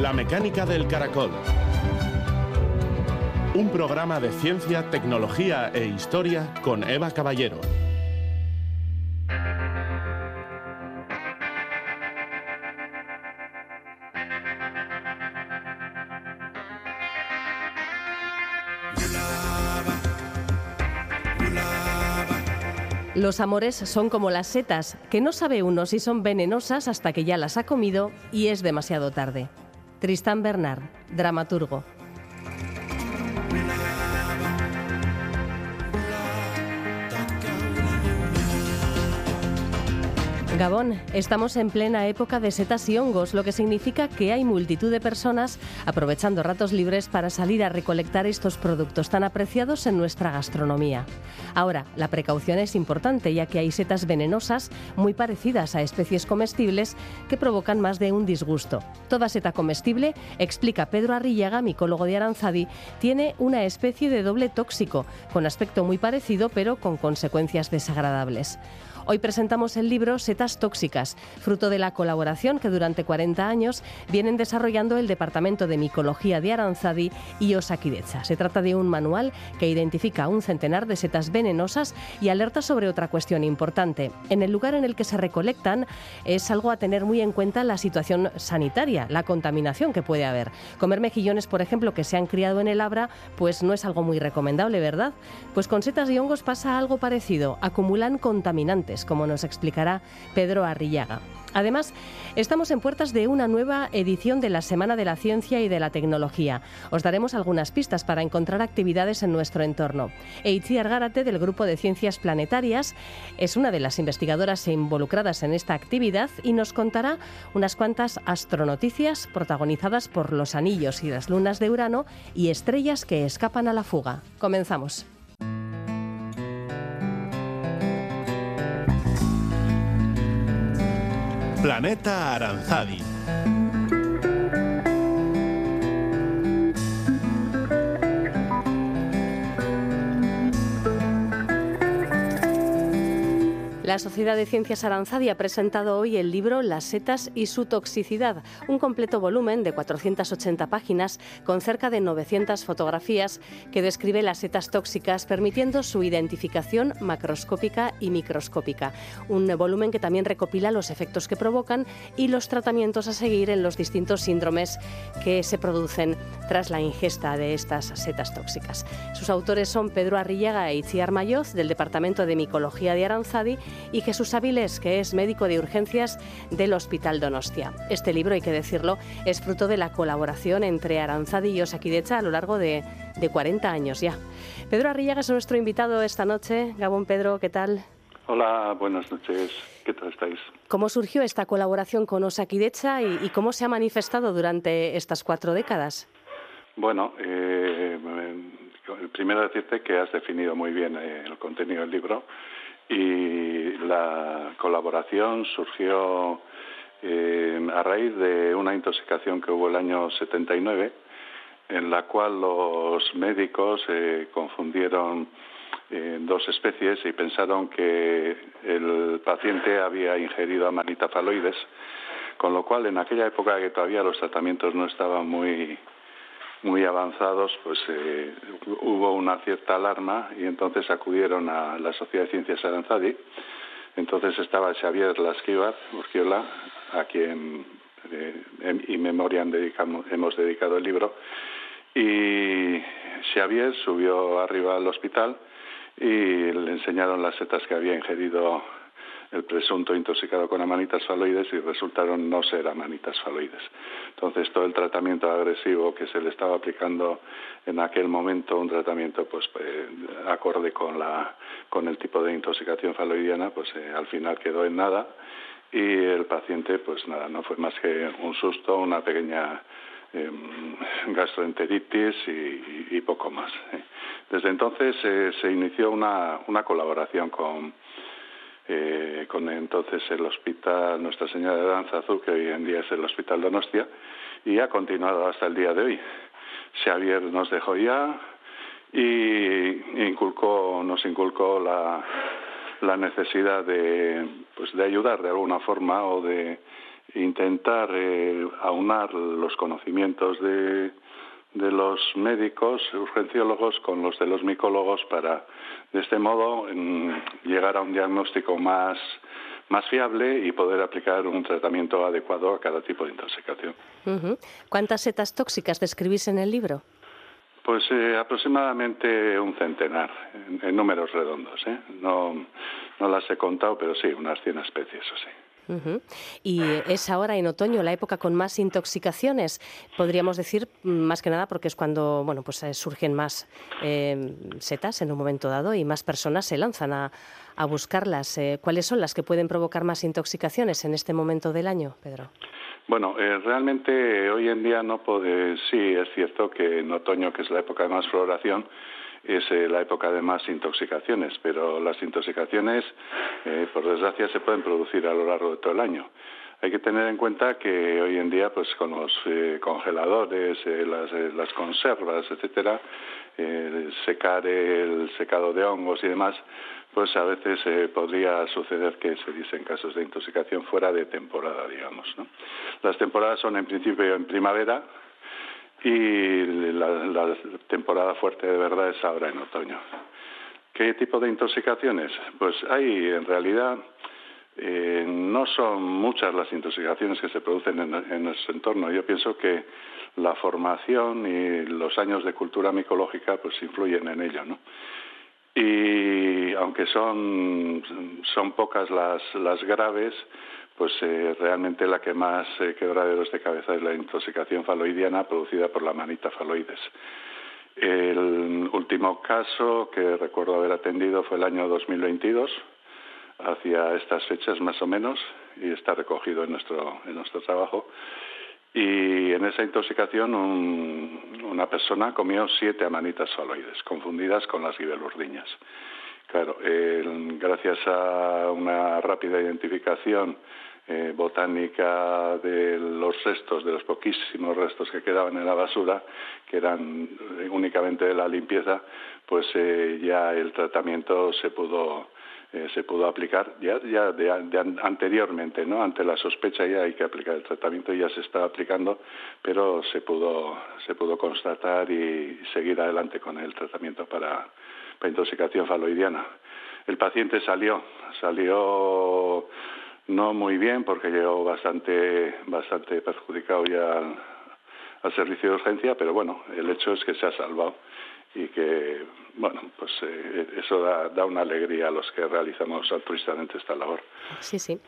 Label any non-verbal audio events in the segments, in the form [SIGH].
La mecánica del caracol. Un programa de ciencia, tecnología e historia con Eva Caballero. Los amores son como las setas, que no sabe uno si son venenosas hasta que ya las ha comido y es demasiado tarde. Tristán Bernard, dramaturgo. Gabón, estamos en plena época de setas y hongos, lo que significa que hay multitud de personas aprovechando ratos libres para salir a recolectar estos productos tan apreciados en nuestra gastronomía. Ahora, la precaución es importante ya que hay setas venenosas muy parecidas a especies comestibles que provocan más de un disgusto. Toda seta comestible, explica Pedro Arrillaga, micólogo de Aranzadi, tiene una especie de doble tóxico, con aspecto muy parecido pero con consecuencias desagradables. Hoy presentamos el libro Setas Tóxicas, fruto de la colaboración que durante 40 años vienen desarrollando el Departamento de Micología de Aranzadi y Osakideza. Se trata de un manual que identifica un centenar de setas venenosas y alerta sobre otra cuestión importante. En el lugar en el que se recolectan es algo a tener muy en cuenta la situación sanitaria, la contaminación que puede haber. Comer mejillones, por ejemplo, que se han criado en el Abra, pues no es algo muy recomendable, ¿verdad? Pues con setas y hongos pasa algo parecido, acumulan contaminantes como nos explicará Pedro Arrillaga. Además, estamos en puertas de una nueva edición de la Semana de la Ciencia y de la Tecnología. Os daremos algunas pistas para encontrar actividades en nuestro entorno. Eitziar Gárate, del Grupo de Ciencias Planetarias, es una de las investigadoras involucradas en esta actividad y nos contará unas cuantas astronoticias protagonizadas por los anillos y las lunas de Urano y estrellas que escapan a la fuga. Comenzamos. Planeta Aranzadi. La Sociedad de Ciencias Aranzadi ha presentado hoy el libro Las setas y su toxicidad, un completo volumen de 480 páginas con cerca de 900 fotografías que describe las setas tóxicas permitiendo su identificación macroscópica y microscópica. Un volumen que también recopila los efectos que provocan y los tratamientos a seguir en los distintos síndromes que se producen tras la ingesta de estas setas tóxicas. Sus autores son Pedro Arrillaga e Itziar Mayoz del Departamento de Micología de Aranzadi y Jesús Avilés, que es médico de urgencias del Hospital Donostia. Este libro, hay que decirlo, es fruto de la colaboración entre Aranzadi y Osakidecha a lo largo de, de 40 años ya. Pedro Arrillaga es nuestro invitado esta noche. Gabón Pedro, ¿qué tal? Hola, buenas noches. ¿Qué tal estáis? ¿Cómo surgió esta colaboración con Osakidecha y, y cómo se ha manifestado durante estas cuatro décadas? Bueno, eh, primero decirte que has definido muy bien eh, el contenido del libro y la colaboración surgió eh, a raíz de una intoxicación que hubo el año 79 en la cual los médicos eh, confundieron eh, dos especies y pensaron que el paciente había ingerido amanita faloides, con lo cual en aquella época que todavía los tratamientos no estaban muy muy avanzados, pues eh, hubo una cierta alarma y entonces acudieron a la Sociedad de Ciencias Aranzadi. Entonces estaba Xavier Lasquivar Urgiola, a quien eh, en, memoria hemos dedicado el libro, y Xavier subió arriba al hospital y le enseñaron las setas que había ingerido el presunto intoxicado con amanitas faloides y resultaron no ser amanitas faloides. Entonces todo el tratamiento agresivo que se le estaba aplicando en aquel momento, un tratamiento pues eh, acorde con la con el tipo de intoxicación faloidiana, pues eh, al final quedó en nada y el paciente pues nada, no fue más que un susto, una pequeña em, gastroenteritis y, poco más. ¿eh? Desde entonces se inició una, una colaboración con eh, con entonces el Hospital Nuestra Señora de Danza Azul, que hoy en día es el Hospital Donostia, y ha continuado hasta el día de hoy. Xavier nos dejó ya y inculcó, nos inculcó la, la necesidad de, pues de ayudar de alguna forma o de intentar eh, aunar los conocimientos de, de los médicos urgenciólogos con los de los micólogos para de este modo llegar a un diagnóstico más más fiable y poder aplicar un tratamiento adecuado a cada tipo de intoxicación. ¿Cuántas setas tóxicas describís en el libro? Pues eh, aproximadamente un centenar, en, números redondos. ¿eh? No, no las he contado, pero sí, unas 100 especies, o sí. Y es ahora en otoño la época con más intoxicaciones, podríamos decir, más que nada porque es cuando bueno, pues eh, surgen más eh, setas en un momento dado y más personas se lanzan a, buscarlas. Eh, ¿Cuáles son las que pueden provocar más intoxicaciones en este momento del año, Pedro? Bueno, realmente hoy en día no puede, sí es cierto que en otoño, que es la época de más floración, es eh, la época de más intoxicaciones, pero las intoxicaciones, eh, por desgracia, se pueden producir a lo largo de todo el año. Hay que tener en cuenta que hoy en día, pues con los eh, congeladores, las, las, conservas, etcétera, secar el secado de hongos y demás, pues a veces podría suceder que se dicen casos de intoxicación fuera de temporada, digamos. ¿no? Las temporadas son en principio en primavera, y la, temporada fuerte de verdad es ahora en otoño. ¿Qué tipo de intoxicaciones? Pues hay en realidad eh, no son muchas las intoxicaciones que se producen en, nuestro entorno. Yo pienso que la formación y los años de cultura micológica pues influyen en ello. Y aunque son, son pocas las, las graves, pues eh, realmente la que más eh, quebraderos de cabeza es la intoxicación faloidiana producida por la manita faloides. El último caso que recuerdo haber atendido fue el año 2022, hacia estas fechas más o menos, y está recogido en nuestro, en nuestro trabajo. Y en esa intoxicación una persona comió siete amanitas faloides, confundidas con las gibelurdiñas. Claro, gracias a una rápida identificación eh, botánica de los restos, de los poquísimos restos que quedaban en la basura, que eran eh, únicamente de la limpieza, pues eh, ya el tratamiento se pudo se pudo aplicar ya, ya de, anteriormente, ¿no? Ante la sospecha ya hay que aplicar el tratamiento, ya se está aplicando, pero se pudo se pudo constatar y seguir adelante con el tratamiento para, para intoxicación faloidiana. El paciente salió, salió no muy bien porque llegó bastante, bastante perjudicado ya al servicio de urgencia, pero bueno, el hecho es que se ha salvado y que, bueno, pues eh, eso da, una alegría a los que realizamos altruistamente esta labor. Sí, sí.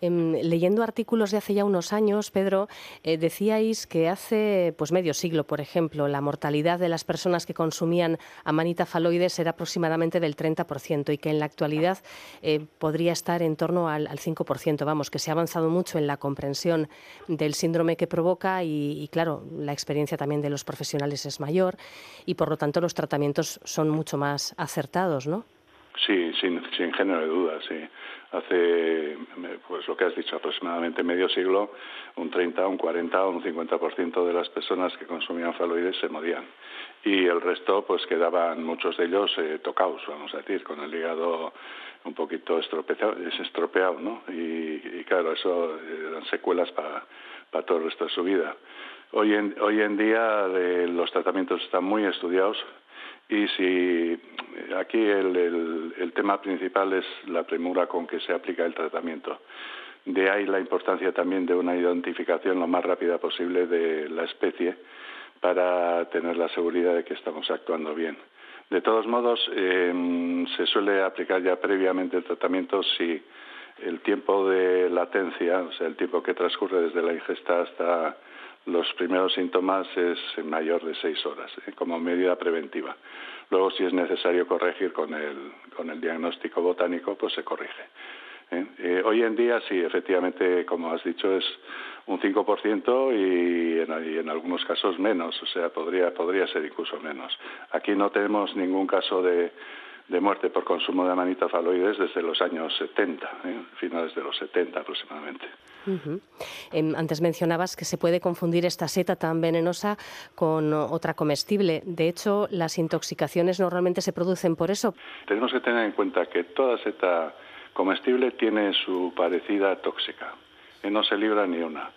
Em, leyendo artículos de hace ya unos años, Pedro, eh, decíais que hace pues medio siglo, por ejemplo, la mortalidad de las personas que consumían amanita faloides era aproximadamente del 30% y que en la actualidad eh, podría estar en torno al, 5%. Vamos, que se ha avanzado mucho en la comprensión del síndrome que provoca y, y, claro, la experiencia también de los profesionales es mayor y por lo tanto los tratamientos son mucho más acertados, ¿no? Sí, sin, sin género de dudas, sí. Hace, pues lo que has dicho, aproximadamente medio siglo, un 30, un 40 o un 50% de las personas que consumían faloides se morían. Y el resto, pues quedaban muchos de ellos eh, tocados, vamos a decir, con el hígado un poquito estropeado, estropeado ¿no? Y, claro, eso eran secuelas para, para todo el resto de su vida. Hoy en, hoy en día eh, los tratamientos están muy estudiados, y si aquí el, el, tema principal es la premura con que se aplica el tratamiento. De ahí la importancia también de una identificación lo más rápida posible de la especie para tener la seguridad de que estamos actuando bien. De todos modos, em, se suele aplicar ya previamente el tratamiento si el tiempo de latencia, o sea, el tiempo que transcurre desde la ingesta hasta los primeros síntomas es mayor de seis horas, ¿eh? como medida preventiva. Luego, si es necesario corregir con el, con el diagnóstico botánico, pues se corrige. ¿eh? Eh, hoy en día, sí, efectivamente, como has dicho, es un 5% y en, y en algunos casos menos, o sea, podría, podría ser incluso menos. Aquí no tenemos ningún caso de de muerte por consumo de amanita faloides desde los años 70, ¿eh? finales de los 70 aproximadamente. Em, antes mencionabas que se puede confundir esta seta tan venenosa con otra comestible. De hecho, las intoxicaciones normalmente se producen por eso. Tenemos que tener en cuenta que toda seta comestible tiene su parecida tóxica. no se libra ni una.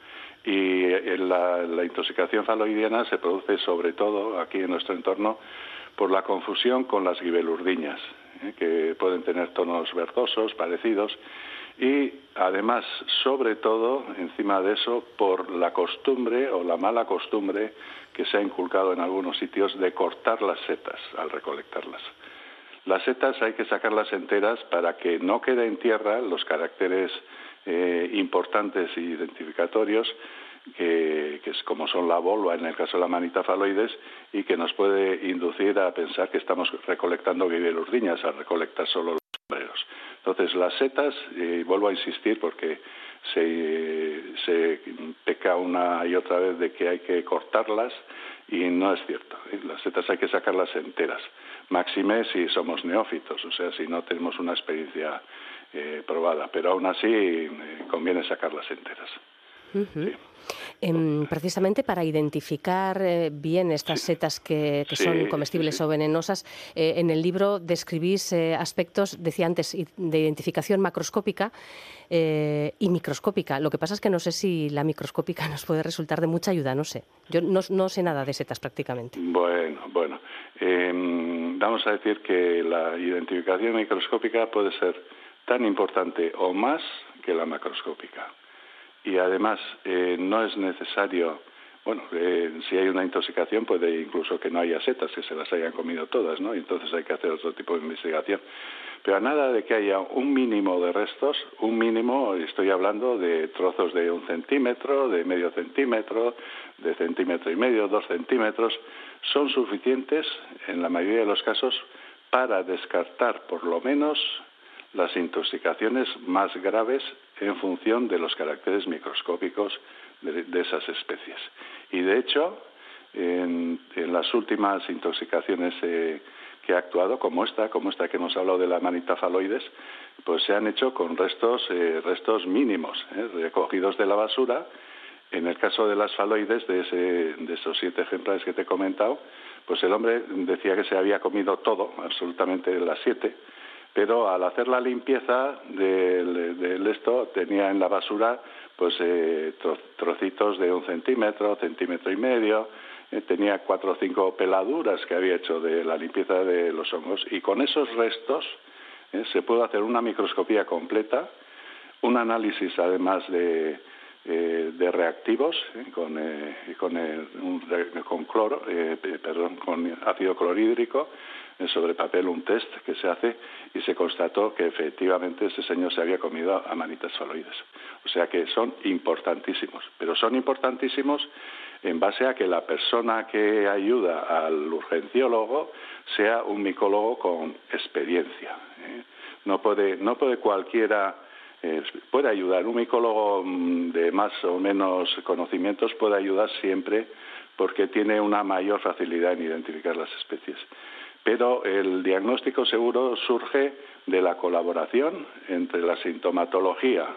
Y la, la intoxicación faloidiana se produce sobre todo aquí en nuestro entorno por la confusión con las gibelurdiñas, que pueden tener tonos verdosos parecidos y además, sobre todo, encima de eso, por la costumbre o la mala costumbre que se ha inculcado en algunos sitios de cortar las setas al recolectarlas. Las setas hay que sacarlas enteras para que no quede en tierra los caracteres eh, importantes e identificatorios que, es como son la volva en el caso de la manita faloides y que nos puede inducir a pensar que estamos recolectando urdiñas al recolectar solo los sombreros. Entonces, las setas, y vuelvo a insistir porque se, se peca una y otra vez de que hay que cortarlas y no es cierto. Las setas hay que sacarlas enteras. Máxime si somos neófitos, o sea, si no tenemos una experiencia eh, probada, pero aún así eh, conviene sacarlas enteras. Em, precisamente para identificar eh, bien estas setas que, son comestibles o venenosas, eh, en el libro describís eh, aspectos, decía antes, de identificación macroscópica y microscópica. Lo que pasa es que no sé si la microscópica [LAUGHS] nos puede resultar de mucha ayuda, no sé. Yo no, no sé nada de setas prácticamente. Bueno, bueno. Em, vamos a decir que la identificación microscópica puede ser tan importante o más que la macroscópica y además eh, no es necesario, bueno, eh, si hay una intoxicación puede incluso que no haya setas, que se las hayan comido todas, ¿no? Y entonces hay que hacer otro tipo de investigación. Pero a nada de que haya un mínimo de restos, un mínimo, estoy hablando de trozos de un centímetro, de medio centímetro, de centímetro y medio, dos centímetros, son suficientes en la mayoría de los casos para descartar por lo menos las intoxicaciones más graves en función de los caracteres microscópicos de, esas especies. Y de hecho, en, las últimas intoxicaciones eh, que ha actuado, como esta, como esta que hemos hablado de la manita faloides, pues se han hecho con restos, eh, restos mínimos, eh, recogidos de la basura. En el caso de las faloides, de, de esos siete ejemplares que te he comentado, pues el hombre decía que se había comido todo, absolutamente las siete, pero al hacer la limpieza del, esto tenía en la basura pues eh, trocitos de un centímetro, centímetro y medio, eh, tenía cuatro o cinco peladuras que había hecho de la limpieza de los hongos y con esos restos eh, se puede hacer una microscopía completa, un análisis además de, reactivos con, con, con cloro, perdón, con ácido clorhídrico sobre papel un test que se hace y se constató que efectivamente ese señor se había comido a manitas faloides. O sea que son importantísimos, pero son importantísimos en base a que la persona que ayuda al urgenciólogo sea un micólogo con experiencia. ¿eh? No, puede, no puede cualquiera eh, puede ayudar. Un micólogo mm, de más o menos conocimientos puede ayudar siempre porque tiene una mayor facilidad en identificar las especies pero el diagnóstico seguro surge de la colaboración entre la sintomatología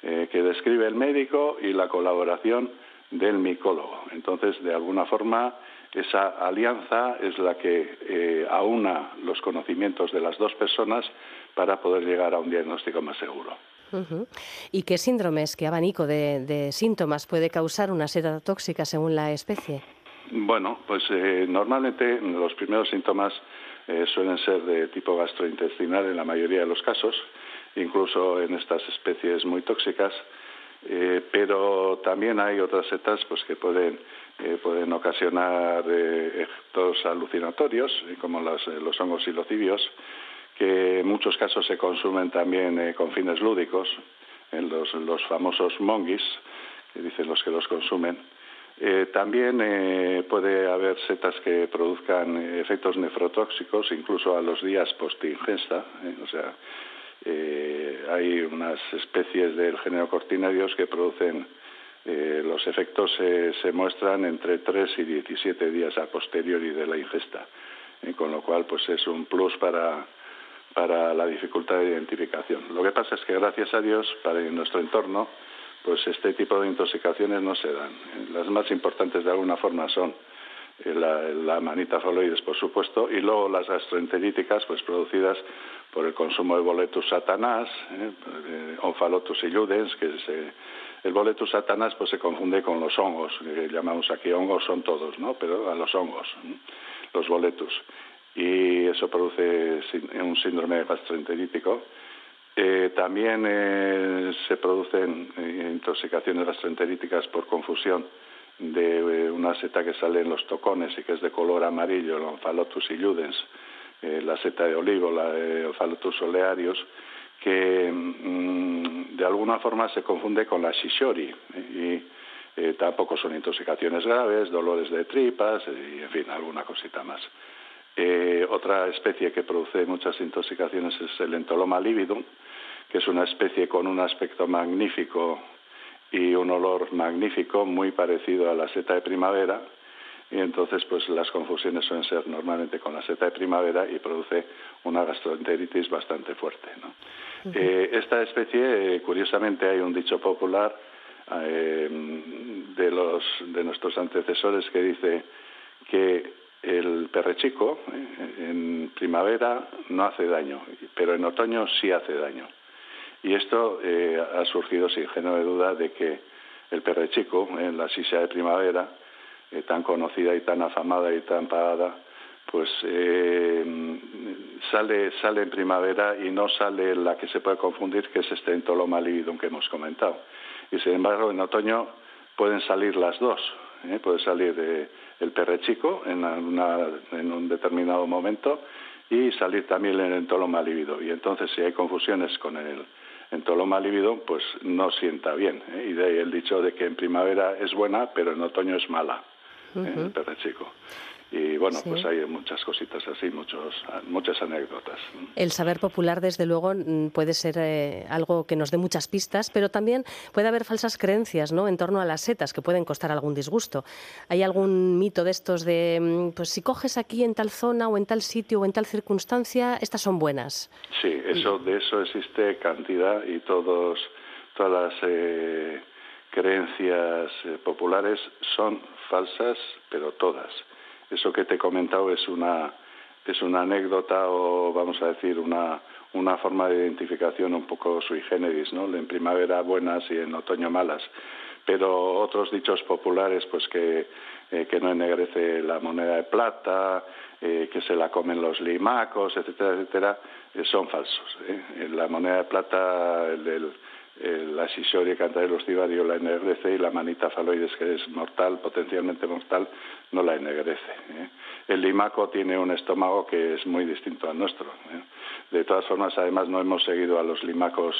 eh, que describe el médico y la colaboración del micólogo. Entonces, de alguna forma, esa alianza es la que eh, aúna los conocimientos de las dos personas para poder llegar a un diagnóstico más seguro. ¿Y qué síndromes, qué abanico de, síntomas puede causar una seta tóxica según la especie? Bueno, pues eh, normalmente los primeros síntomas eh, suelen ser de tipo gastrointestinal en la mayoría de los casos, incluso en estas especies muy tóxicas, eh, pero también hay otras setas pues, que pueden, pueden ocasionar efectos alucinatorios, como los, los hongos silocibios, que en muchos casos se consumen también con fines lúdicos, en los, los famosos mongis, que dicen los que los consumen. Eh, también eh, puede haber setas que produzcan efectos nefrotóxicos incluso a los días post-ingesta. ¿eh? o sea, hay unas especies del género cortinarios que producen los efectos se muestran entre 3 y 17 días a posteriori de la ingesta, con lo cual pues es un plus para, para la dificultad de identificación. Lo que pasa es que gracias a Dios para nuestro entorno pues este tipo de intoxicaciones no se dan. Las más importantes de alguna forma son la, manita faloides, por supuesto, y luego las gastroenteríticas, pues producidas por el consumo de boletus satanás, ¿eh? onfalotus illudens, que es, el boletus satanás pues se confunde con los hongos, que llamamos aquí hongos son todos, ¿no? Pero a los hongos, los boletus. Y eso produce un síndrome gastroenterítico. Eh, también eh, se producen intoxicaciones gastroenteríticas por confusión de una seta que sale en los tocones y que es de color amarillo, el Omphalotus illudens, eh, la seta de olivo, la de Omphalotus olearius, que mm, de alguna forma se confunde con la shishori y eh, tampoco son intoxicaciones graves, dolores de tripas y en fin, alguna cosita más. Eh, otra especie que produce muchas intoxicaciones es el Entoloma lividum, que es una especie con un aspecto magnífico y un olor magnífico, muy parecido a la seta de primavera, y entonces pues las confusiones suelen ser normalmente con la seta de primavera y produce una gastroenteritis bastante fuerte. Eh, esta especie, curiosamente, hay un dicho popular eh, de, los, de nuestros antecesores que dice que el perrechico en primavera no hace daño, pero en otoño sí hace daño. Y esto eh, ha surgido sin género de duda de que el perrechico, en la sisa de primavera, eh, tan conocida y tan afamada y tan pagada, pues eh, sale, sale en primavera y no sale la que se puede confundir, que es este entoloma lividum que hemos comentado. Y sin embargo, en otoño pueden salir las dos. Puede salir el perrechico en, en un determinado momento y salir también el entoloma lívido. Y entonces, si hay confusiones con el en Toloma lívido, pues no sienta bien. ¿eh? Y de ahí el dicho de que en primavera es buena, pero en otoño es mala, ¿eh? el perro chico. Y bueno, pues hay muchas cositas así, muchos, muchas anécdotas. El saber popular, desde luego, mm, puede ser eh, algo que nos dé muchas pistas, pero también puede haber falsas creencias ¿no? en torno a las setas que pueden costar algún disgusto. ¿Hay algún mito de estos de, mm, pues si coges aquí en tal zona o en tal sitio o en tal circunstancia, estas son buenas? Sí, eso, de eso existe cantidad y todos, todas las eh, creencias eh, populares son falsas, pero todas eso que te he comentado es una, es una anécdota o vamos a decir una, una forma de identificación un poco sui generis, ¿no? En primavera buenas y en otoño malas. Pero otros dichos populares, pues que, eh, que no ennegrece la moneda de plata, eh, que se la comen los limacos, etcétera, etcétera, eh, son falsos. La moneda de plata, el, el la Sisoria los la ennegrece y la manita faloides, que es mortal, potencialmente mortal, no la ennegrece. ¿eh? El limaco tiene un estómago que es muy distinto al nuestro. ¿eh? De todas formas, además, no hemos seguido a los limacos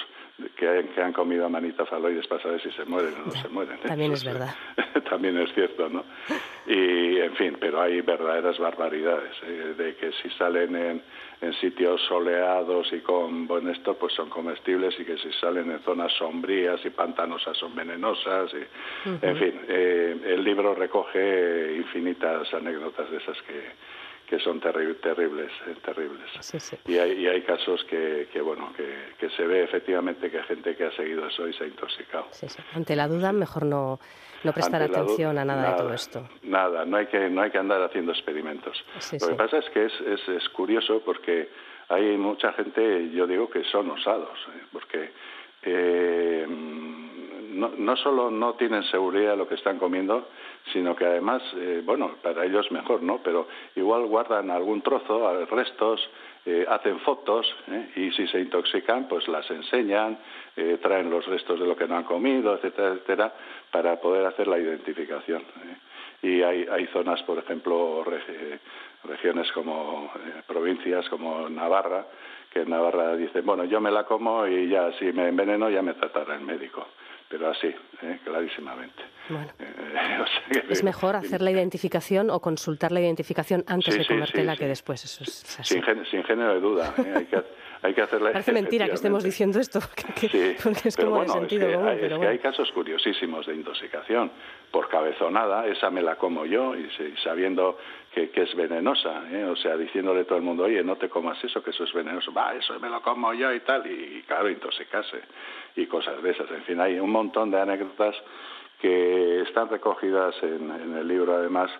que, que han comido manita faloides para saber si se mueren o no se mueren. ¿eh? También es verdad. [LAUGHS] También es cierto, ¿no? Y, en fin, pero hay verdaderas barbaridades, de que si salen en, en sitios soleados y con buen esto, pues son comestibles y que si salen en zonas sombrías y pantanosas son venenosas. Y, En fin, eh, el libro recoge infinitas anécdotas de esas que, que son terribles, eh, terribles. Y, hay, y hay casos que, que bueno, que, que, se ve efectivamente que hay gente que ha seguido eso y se ha intoxicado. Ante la duda, mejor no, no prestar atención a nada, de todo esto. Nada, no hay que, no hay que andar haciendo experimentos. Lo que pasa es que es, es, es, curioso porque hay mucha gente, yo digo que son osados, ¿eh? porque eh, no, no, solo no tienen seguridad de lo que están comiendo, sino que además, eh, bueno, para ellos mejor, ¿no? Pero igual guardan algún trozo, restos, eh, hacen fotos ¿eh? y si se intoxican, pues las enseñan, traen los restos de lo que no han comido, etcétera, etcétera, para poder hacer la identificación. Y hay, hay zonas, por ejemplo, regiones como provincias como Navarra, que en Navarra dicen, bueno, yo me la como y ya si me enveneno ya me tratará el médico pero así, ¿eh? clarísimamente. Bueno. [LAUGHS] Eh, es mejor hacer la identificación o consultar la identificación antes de comértela que después. Eso es, sin, sin, género de duda. ¿eh? Hay, que, hay, que, hacerla. Parece mentira que estemos diciendo esto, porque, es como de sentido es común. Hay, es que hay casos curiosísimos de intoxicación. Por cabezonada, esa me la como yo, y, sabiendo que, es venenosa, ¿eh? o sea, diciéndole todo el mundo, oye, no te comas eso, que eso es venenoso, va, eso me lo como yo y tal, y, claro, intoxicarse y cosas de esas. En fin, hay un montón de anécdotas que están recogidas en, el libro, además,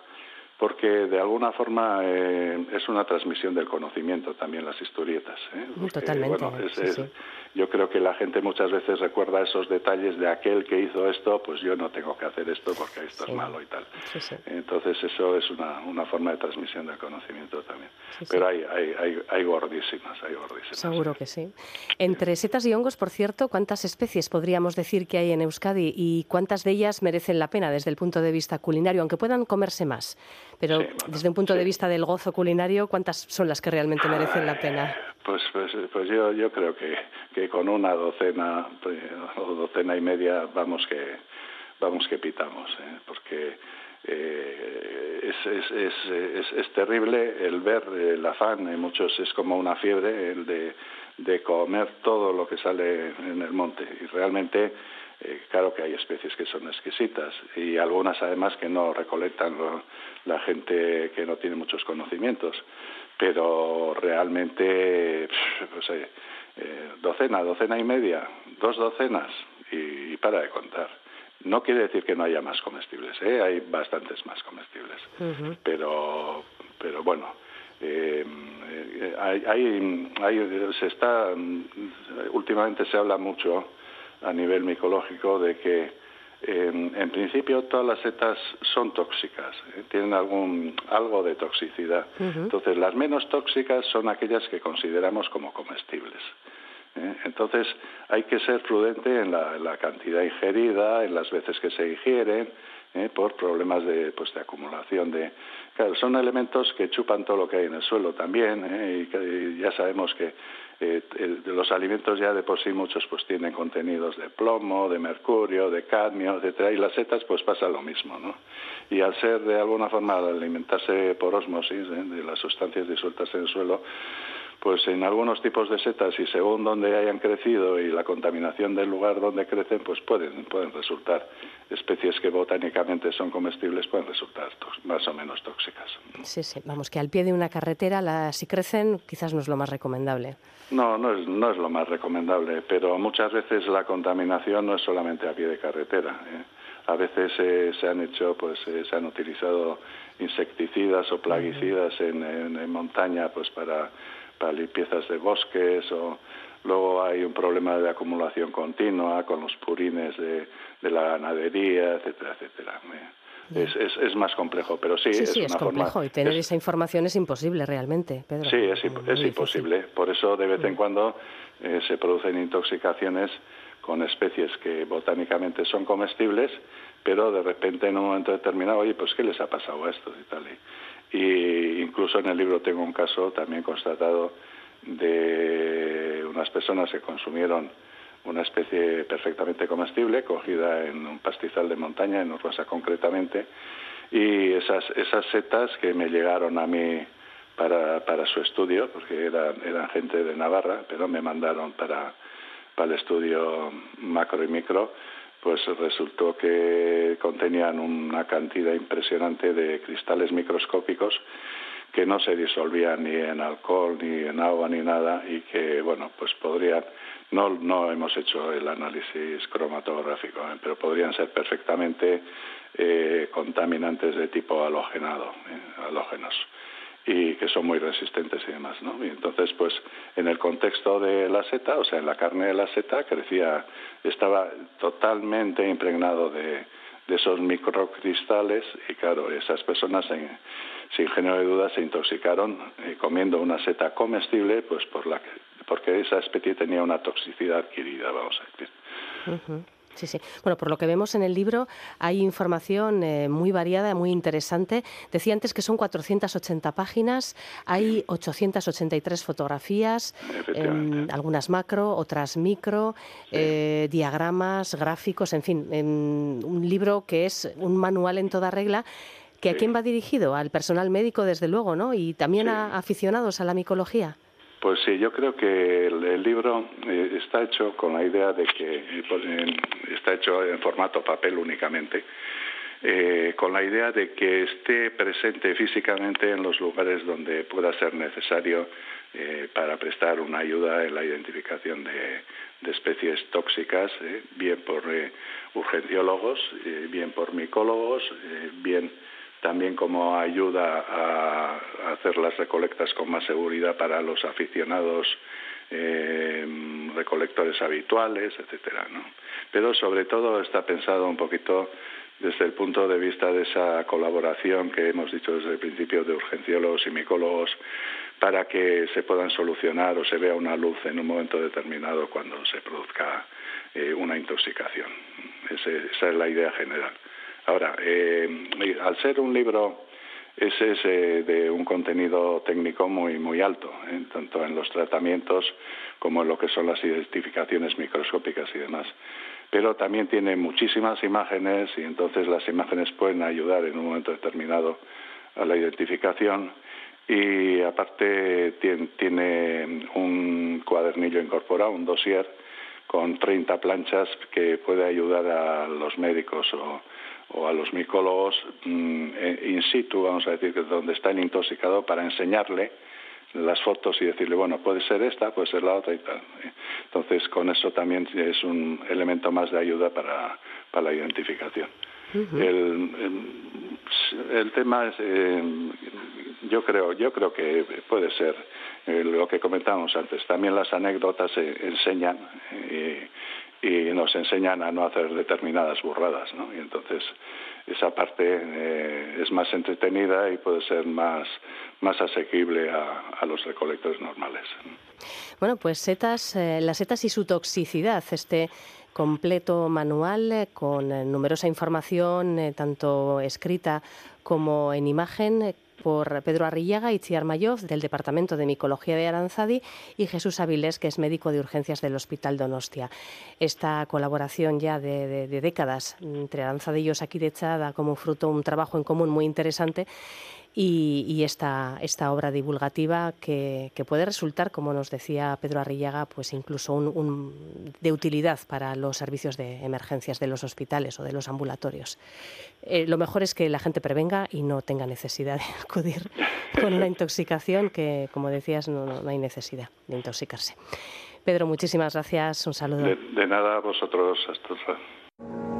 porque de alguna forma eh, es una transmisión del conocimiento también las historietas. ¿eh? Totalmente. Yo creo que la gente muchas veces recuerda esos detalles de aquel que hizo esto, pues yo no tengo que hacer esto porque esto es malo y tal. Entonces eso es una, una, forma de transmisión del conocimiento también. Pero hay, hay, hay, hay, gordísimas, hay gordísimas. Seguro que sí. Entre setas y hongos, por cierto, ¿cuántas especies podríamos decir que hay en Euskadi y cuántas de ellas merecen la pena desde el punto de vista culinario, aunque puedan comerse más? Pero desde un punto de vista del gozo culinario, ¿cuántas son las que realmente merecen la pena? Pues, pues, pues yo, yo creo que, que con una docena pues, o docena y media vamos que vamos que pitamos, ¿eh? porque eh, es, es, es, es, terrible el ver el afán, en muchos es como una fiebre, el de, de comer todo lo que sale en el monte. Y realmente eh, claro que hay especies que son exquisitas y algunas además que no recolectan la gente que no tiene muchos conocimientos, pero realmente, pues, eh, docena, docena y media, dos docenas y, para de contar. No quiere decir que no haya más comestibles, ¿eh? hay bastantes más comestibles, pero, pero bueno, eh, hay, hay, se está, últimamente se habla mucho a nivel micológico de que en principio todas las setas son tóxicas, ¿eh? tienen algún algo de toxicidad. Entonces las menos tóxicas son aquellas que consideramos como comestibles. ¿eh? Entonces hay que ser prudente en la, cantidad ingerida, en las veces que se ingieren, ¿eh? por problemas de, pues, de acumulación de... Claro, son elementos que chupan todo lo que hay en el suelo también, y, que, ya sabemos que eh, los alimentos ya de por sí muchos pues tienen contenidos de plomo, de mercurio, de cadmio, etcétera, y las setas pues pasa lo mismo, ¿no? Y al ser de alguna forma al alimentarse por osmosis ¿eh? de las sustancias disueltas en el suelo, pues en algunos tipos de setas y según donde hayan crecido y la contaminación del lugar donde crecen, pues pueden, pueden resultar especies que botánicamente son comestibles, pueden resultar más o menos tóxicas. Sí, sí, vamos, que al pie de una carretera, la, si crecen, quizás no es lo más recomendable. No, no es, no es lo más recomendable, pero muchas veces la contaminación no es solamente a pie de carretera. ¿eh? A veces eh, se han hecho, pues eh, se han utilizado insecticidas o plaguicidas en, en montaña, pues para para limpiezas de bosques o luego hay un problema de acumulación continua con los purines de, la ganadería, etcétera, etcétera. Es, es, es, más complejo, pero sí, sí, es, sí, es complejo y tener esa información es imposible realmente, Pedro. Sí, es, imposible. Por eso de vez en cuando eh, se producen intoxicaciones con especies que botánicamente son comestibles, pero de repente en un momento determinado, oye, pues ¿qué les ha pasado a estos y tal? Y incluso en el libro tengo un caso también constatado de unas personas que consumieron una especie perfectamente comestible cogida en un pastizal de montaña, en Urbasa concretamente, y esas, esas setas que me llegaron a mí para, para su estudio, porque eran, eran gente de Navarra, pero me mandaron para, para el estudio macro y micro, pues resultó que contenían una cantidad impresionante de cristales microscópicos que no se disolvían ni en alcohol ni en agua ni nada y que bueno pues podrían no no hemos hecho el análisis cromatográfico ¿eh? pero podrían ser perfectamente eh, contaminantes de tipo halogenado ¿eh? halógenos y que son muy resistentes y demás, ¿no? Y entonces, pues, en el contexto de la seta, o sea, en la carne de la seta, crecía, estaba totalmente impregnado de, esos microcristales y, claro, esas personas, sin género de duda, se intoxicaron eh, comiendo una seta comestible, pues, por la porque esa especie tenía una toxicidad adquirida, vamos a decir. Sí, sí. Bueno, por lo que vemos en el libro hay información eh, muy variada, muy interesante. Decía antes que son 480 páginas, hay 883 fotografías, em, algunas macro, otras micro, eh, diagramas, gráficos, en fin, em, un libro que es un manual en toda regla. ¿Que ¿A quién va dirigido? Al personal médico, desde luego, ¿no? Y también a aficionados a la micología. Pues sí, yo creo que el, libro eh, está hecho con la idea de que eh, está hecho en formato papel únicamente, eh, con la idea de que esté presente físicamente en los lugares donde pueda ser necesario para prestar una ayuda en la identificación de, especies tóxicas, bien por urgenciólogos, bien por micólogos, bien también como ayuda a hacer las recolectas con más seguridad para los aficionados eh, recolectores habituales, etcétera. Pero sobre todo está pensado un poquito desde el punto de vista de esa colaboración que hemos dicho desde el principio de urgenciólogos y micólogos para que se puedan solucionar o se vea una luz en un momento determinado cuando se produzca eh, una intoxicación. esa es la idea general. Ahora, eh, al ser un libro ese es eh, de un contenido técnico muy muy alto, tanto en los tratamientos como en lo que son las identificaciones microscópicas y demás. Pero también tiene muchísimas imágenes y entonces las imágenes pueden ayudar en un momento determinado a la identificación. Y aparte tiene un cuadernillo incorporado, un dossier con 30 planchas que puede ayudar a los médicos o, a los micólogos mm, in situ, vamos a decir, donde está el intoxicado, para enseñarle las fotos y decirle, bueno, puede ser esta, puede ser la otra y tal. Entonces, con eso también es un elemento más de ayuda para, para la identificación. el, el, tema es, eh, yo creo, yo creo que puede ser eh, lo que comentábamos antes. También las anécdotas enseñan eh, y nos enseñan a no hacer determinadas burradas, ¿no? Y entonces esa parte eh, es más entretenida y puede ser más, más asequible a, los recolectores normales. Bueno, pues setas, eh, las setas y su toxicidad, este completo manual eh, con numerosa información, tanto escrita como en imagen, por Pedro Arrillaga y Chiar Mayov, del Departamento de Micología de Aranzadi, y Jesús Avilés, que es médico de urgencias del Hospital Donostia. Esta colaboración ya de, décadas entre Aranzadi y Osakidecha da como fruto un trabajo en común muy interesante y, esta, esta, obra divulgativa que, puede resultar, como nos decía Pedro Arrillaga, pues incluso un, de utilidad para los servicios de emergencias de los hospitales o de los ambulatorios. Eh, lo mejor es que la gente prevenga y no tenga necesidad de [LAUGHS] acudir con una intoxicación que, como decías, no, no hay necesidad de intoxicarse. Pedro, muchísimas gracias. Un saludo. De, nada vosotros. Hasta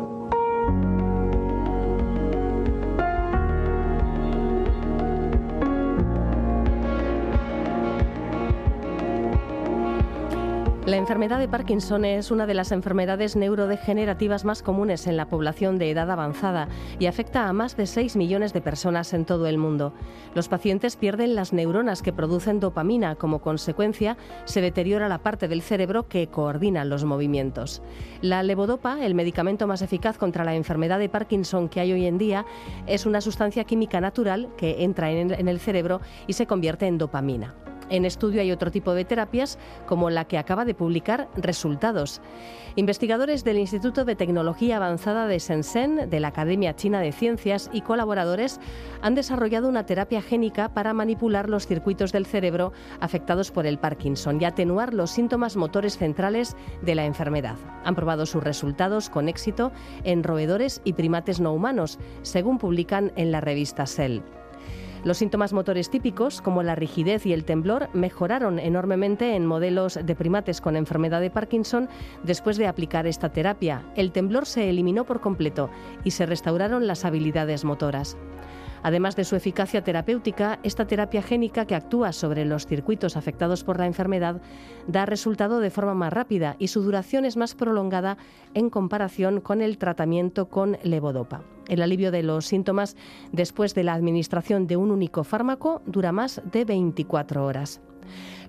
La enfermedad de Parkinson es una de las enfermedades neurodegenerativas más comunes en la población de edad avanzada y afecta a más de 6 millones de personas en todo el mundo. Los pacientes pierden las neuronas que producen dopamina. Como consecuencia, se deteriora la parte del cerebro que coordina los movimientos. La levodopa, el medicamento más eficaz contra la enfermedad de Parkinson que hay hoy en día, es una sustancia química natural que entra en el cerebro y se convierte en dopamina. En estudio hay otro tipo de terapias, como la que acaba de publicar Resultados. Investigadores del Instituto de Tecnología Avanzada de Shenzhen, de la Academia China de Ciencias y colaboradores han desarrollado una terapia génica para manipular los circuitos del cerebro afectados por el Parkinson y atenuar los síntomas motores centrales de la enfermedad. Han probado sus resultados con éxito en roedores y primates no humanos, según publican en la revista Cell. Los síntomas motores típicos, como la rigidez y el temblor, mejoraron enormemente en modelos de primates con enfermedad de Parkinson después de aplicar esta terapia. El temblor se eliminó por completo y se restauraron las habilidades motoras. Además de su eficacia terapéutica, esta terapia génica que actúa sobre los circuitos afectados por la enfermedad da resultado de forma más rápida y su duración es más prolongada en comparación con el tratamiento con levodopa. El alivio de los síntomas después de la administración de un único fármaco dura más de 24 horas.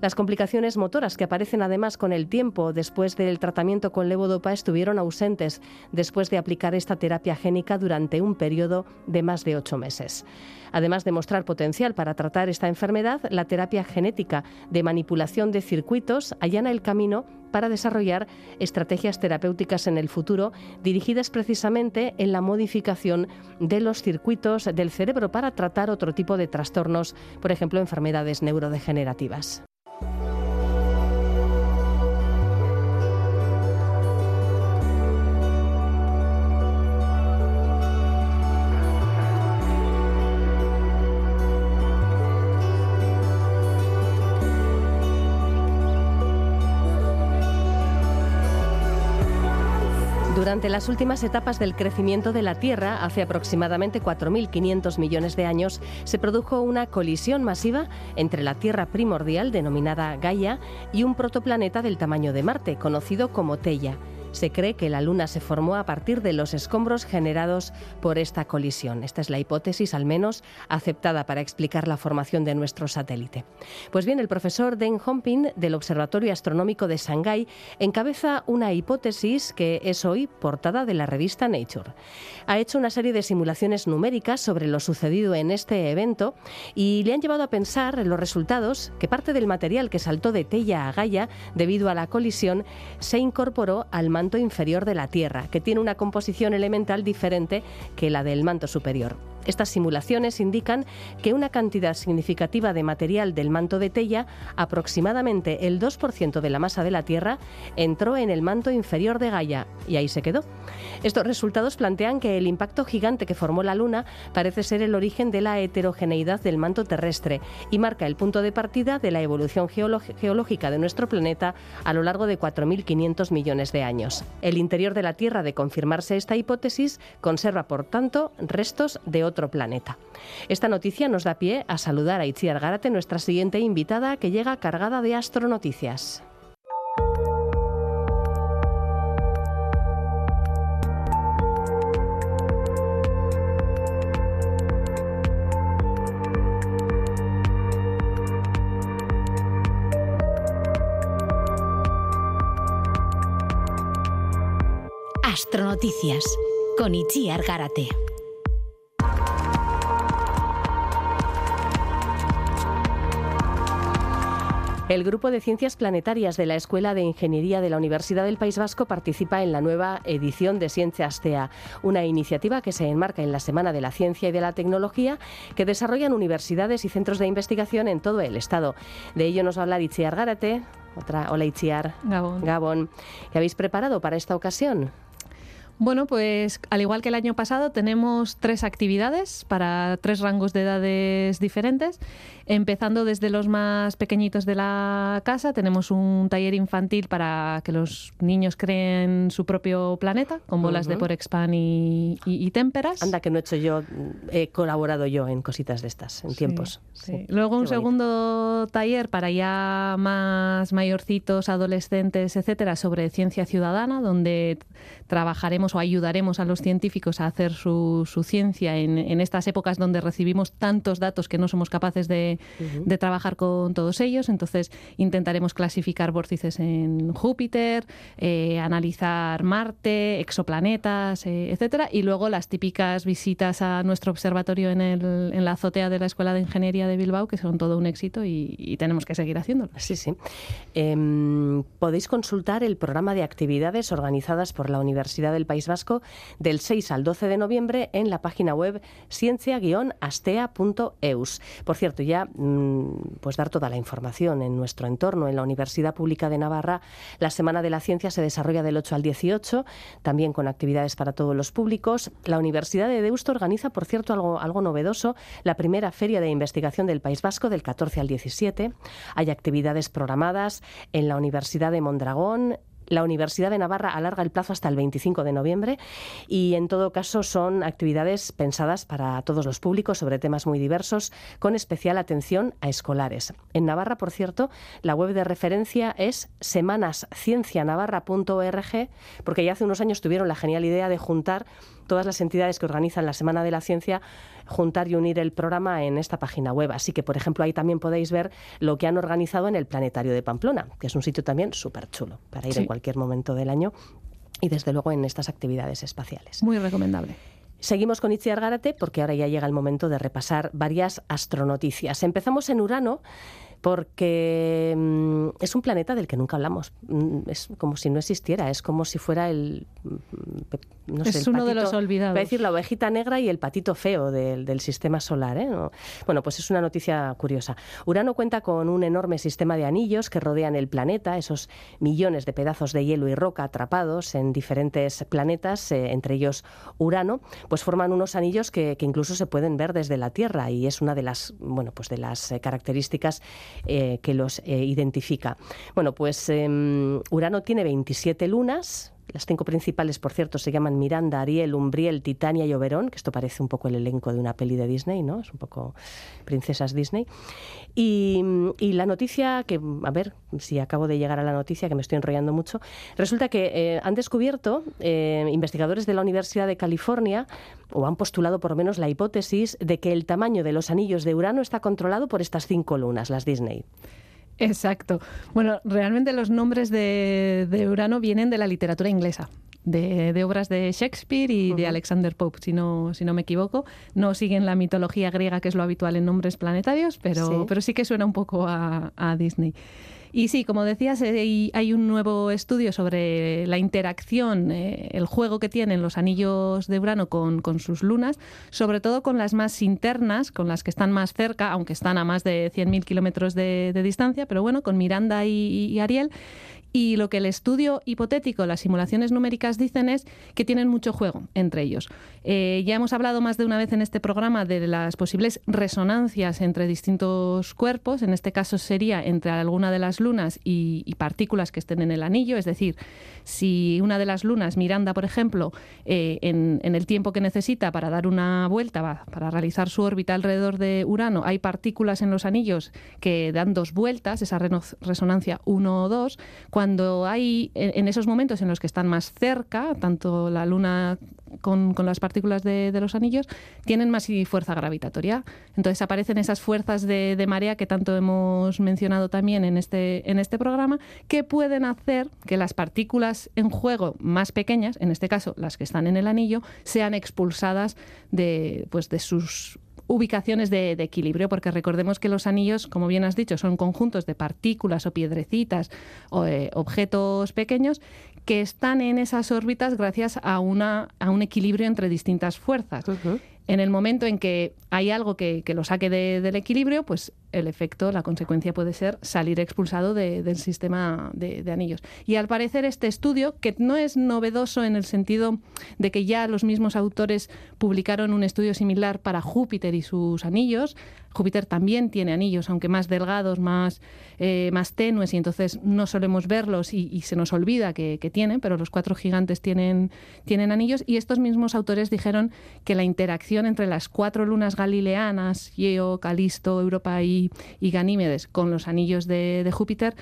Las complicaciones motoras que aparecen además con el tiempo después del tratamiento con levodopa estuvieron ausentes después de aplicar esta terapia génica durante un periodo de más de ocho meses. Además de mostrar potencial para tratar esta enfermedad, la terapia genética de manipulación de circuitos allana el camino para desarrollar estrategias terapéuticas en el futuro dirigidas precisamente en la modificación de los circuitos del cerebro para tratar otro tipo de trastornos, por ejemplo, enfermedades neurodegenerativas. Durante las últimas etapas del crecimiento de la Tierra, hace aproximadamente 4.500 millones de años, se produjo una colisión masiva entre la Tierra primordial, denominada Gaia, y un protoplaneta del tamaño de Marte, conocido como Teia. Se cree que la Luna se formó a partir de los escombros generados por esta colisión. Esta es la hipótesis, al menos, aceptada para explicar la formación de nuestro satélite. Pues bien, el profesor Deng Homping del Observatorio Astronómico de Shanghái encabeza una hipótesis que es hoy portada de la revista Nature. Ha hecho una serie de simulaciones numéricas sobre lo sucedido en este evento y le han llevado a pensar en los resultados que parte del material que saltó de Teia a Gaia debido a la colisión se incorporó al inferior de la Tierra, que tiene una composición elemental diferente que la del manto superior. Estas simulaciones indican que una cantidad significativa de material del manto de Teia, aproximadamente el 2% de la masa de la Tierra, entró en el manto inferior de Gaia y ahí se quedó. Estos resultados plantean que el impacto gigante que formó la Luna parece ser el origen de la heterogeneidad del manto terrestre y marca el punto de partida de la evolución geológica de nuestro planeta a lo largo de 4.500 millones de años. El interior de la Tierra, de confirmarse esta hipótesis, conserva, por tanto, restos de planeta. Esta noticia nos da pie a saludar a Itziar Gárate, nuestra siguiente invitada, que llega cargada de astronoticias. Astronoticias con Itziar Gárate. El Grupo de Ciencias Planetarias de la Escuela de Ingeniería de la Universidad del País Vasco participa en la nueva edición de Ciencia Astea, una iniciativa que se enmarca en la Semana de la Ciencia y de la Tecnología que desarrollan universidades y centros de investigación en todo el Estado. De ello nos va a hablar Itziar Gárate. Otra, hola Itziar. Gabón. Gabón. ¿Qué habéis preparado para esta ocasión? Bueno, pues al igual que el año pasado, tenemos tres actividades para tres rangos de edades diferentes. Empezando desde los más pequeñitos de la casa, tenemos un taller infantil para que los niños creen su propio planeta, con bolas de Porexpan y, y, y, témperas. Anda, que no he hecho yo, he colaborado yo en cositas de estas, en Sí, tiempos. sí. Luego un bonito. segundo taller para ya más mayorcitos, adolescentes, etcétera, sobre ciencia ciudadana, donde trabajaremos o ayudaremos a los científicos a hacer su, su ciencia en, en estas épocas donde recibimos tantos datos que no somos capaces de, de trabajar con todos ellos. Entonces intentaremos clasificar vórtices en Júpiter, eh, analizar Marte, exoplanetas, eh, etcétera, y luego las típicas visitas a nuestro observatorio en, el, en la azotea de la Escuela de Ingeniería de Bilbao, que son todo un éxito y, y tenemos que seguir haciéndolo. Sí, sí. Em, podéis consultar el programa de actividades organizadas por la Universidad del País Vasco del 6 al 12 de noviembre en la página web ciencia-astea.eus. Por cierto, ya mm, pues dar toda la información en nuestro entorno. En la Universidad Pública de Navarra, la Semana de la Ciencia se desarrolla del 8 al 18, también con actividades para todos los públicos. La Universidad de Deusto organiza, por cierto, algo, algo novedoso, la primera Feria de Investigación del País Vasco del 14 al 17. Hay actividades programadas en la Universidad de Mondragón, la Universidad de Navarra alarga el plazo hasta el 25 de noviembre y en todo caso son actividades pensadas para todos los públicos sobre temas muy diversos, con especial atención a escolares. En Navarra, por cierto, la web de referencia es semanasciencianavarra.org, porque ya hace unos años tuvieron la genial idea de juntar todas las entidades que organizan la Semana de la Ciencia, juntar y unir el programa en esta página web. Así que, por ejemplo, ahí también podéis ver lo que han organizado en el Planetario de Pamplona, que es un sitio también súper chulo para ir Sí. en cualquier momento del año y, desde luego, en estas actividades espaciales. Muy recomendable. Seguimos con Itziar Gárate porque ahora ya llega el momento de repasar varias astronoticias. Empezamos en Urano porque mm, es un planeta del que nunca hablamos. Mm, Es como si no existiera, es como si fuera el... mm, no sé, Es el uno de los olvidados. Voy a decir la ovejita negra y el patito feo del, del sistema solar. ¿eh? No- Bueno, pues es una noticia curiosa. Urano cuenta con un enorme sistema de anillos que rodean el planeta, esos millones de pedazos de hielo y roca atrapados en diferentes planetas, eh, entre ellos Urano, pues forman unos anillos que, que incluso se pueden ver desde la Tierra y es una de las, bueno, pues de las eh, características eh, que los eh, identifica. Bueno, pues em, Urano tiene 27 lunas, Las cinco principales, por cierto, se llaman Miranda, Ariel, Umbriel, Titania y Oberón, que esto parece un poco el elenco de una peli de Disney, ¿no? Es un poco princesas Disney. Y, la noticia, que a ver si acabo de llegar a la noticia, que me estoy enrollando mucho, resulta que eh, han descubierto eh, investigadores de la Universidad de California, o han postulado por lo menos la hipótesis de que el tamaño de los anillos de Urano está controlado por estas cinco lunas, las Disney. Exacto. Bueno, realmente los nombres de, Urano vienen de la literatura inglesa. De, obras de Shakespeare y de Alexander Pope, si no, si no me equivoco. No siguen la mitología griega, que es lo habitual en nombres planetarios, pero sí, pero sí que suena un poco a, a Disney. Y sí, como decías, eh, hay un nuevo estudio sobre la interacción, eh, el juego que tienen los anillos de Urano con, sus lunas, sobre todo con las más internas, con las que están más cerca, aunque están a más de 100.000 kilómetros de, distancia, pero bueno, con Miranda y Ariel. Y lo que el estudio hipotético, las simulaciones numéricas dicen es que tienen mucho juego entre ellos. Eh, ya hemos hablado más de una vez en este programa de las posibles resonancias entre distintos cuerpos. En este caso sería entre alguna de las lunas y, partículas que estén en el anillo. Es decir, si una de las lunas, Miranda, por ejemplo, eh, en, el tiempo que necesita para dar una vuelta, para realizar su órbita alrededor de Urano, hay partículas en los anillos que dan dos vueltas, esa resonancia 1 o 2, cuando hay en esos momentos en los que están más cerca, tanto la Luna con, las partículas de, los anillos, tienen más fuerza gravitatoria. Entonces aparecen esas fuerzas de, marea que tanto hemos mencionado también en este, en este programa, que pueden hacer que las partículas en juego más pequeñas, en este caso las que están en el anillo, sean expulsadas de, pues, de sus ubicaciones de, equilibrio, porque recordemos que los anillos, como bien has dicho, son conjuntos de partículas o piedrecitas o eh, objetos pequeños que están en esas órbitas gracias a, una, a un equilibrio entre distintas fuerzas. En el momento en que hay algo que, lo saque del equilibrio, pues el efecto, la consecuencia puede ser salir expulsado del sistema de, anillos. Y al parecer este estudio, que no es novedoso en el sentido de que ya los mismos autores publicaron un estudio similar para Júpiter y sus anillos, Júpiter también tiene anillos, aunque más delgados, más, eh, más tenues, y entonces no solemos verlos y, se nos olvida que, tienen, pero los cuatro gigantes tienen, tienen anillos. Y estos mismos autores dijeron que la interacción entre las cuatro lunas galileanas, Io, Calisto, Europa y, Ganímedes, con los anillos de Júpiter,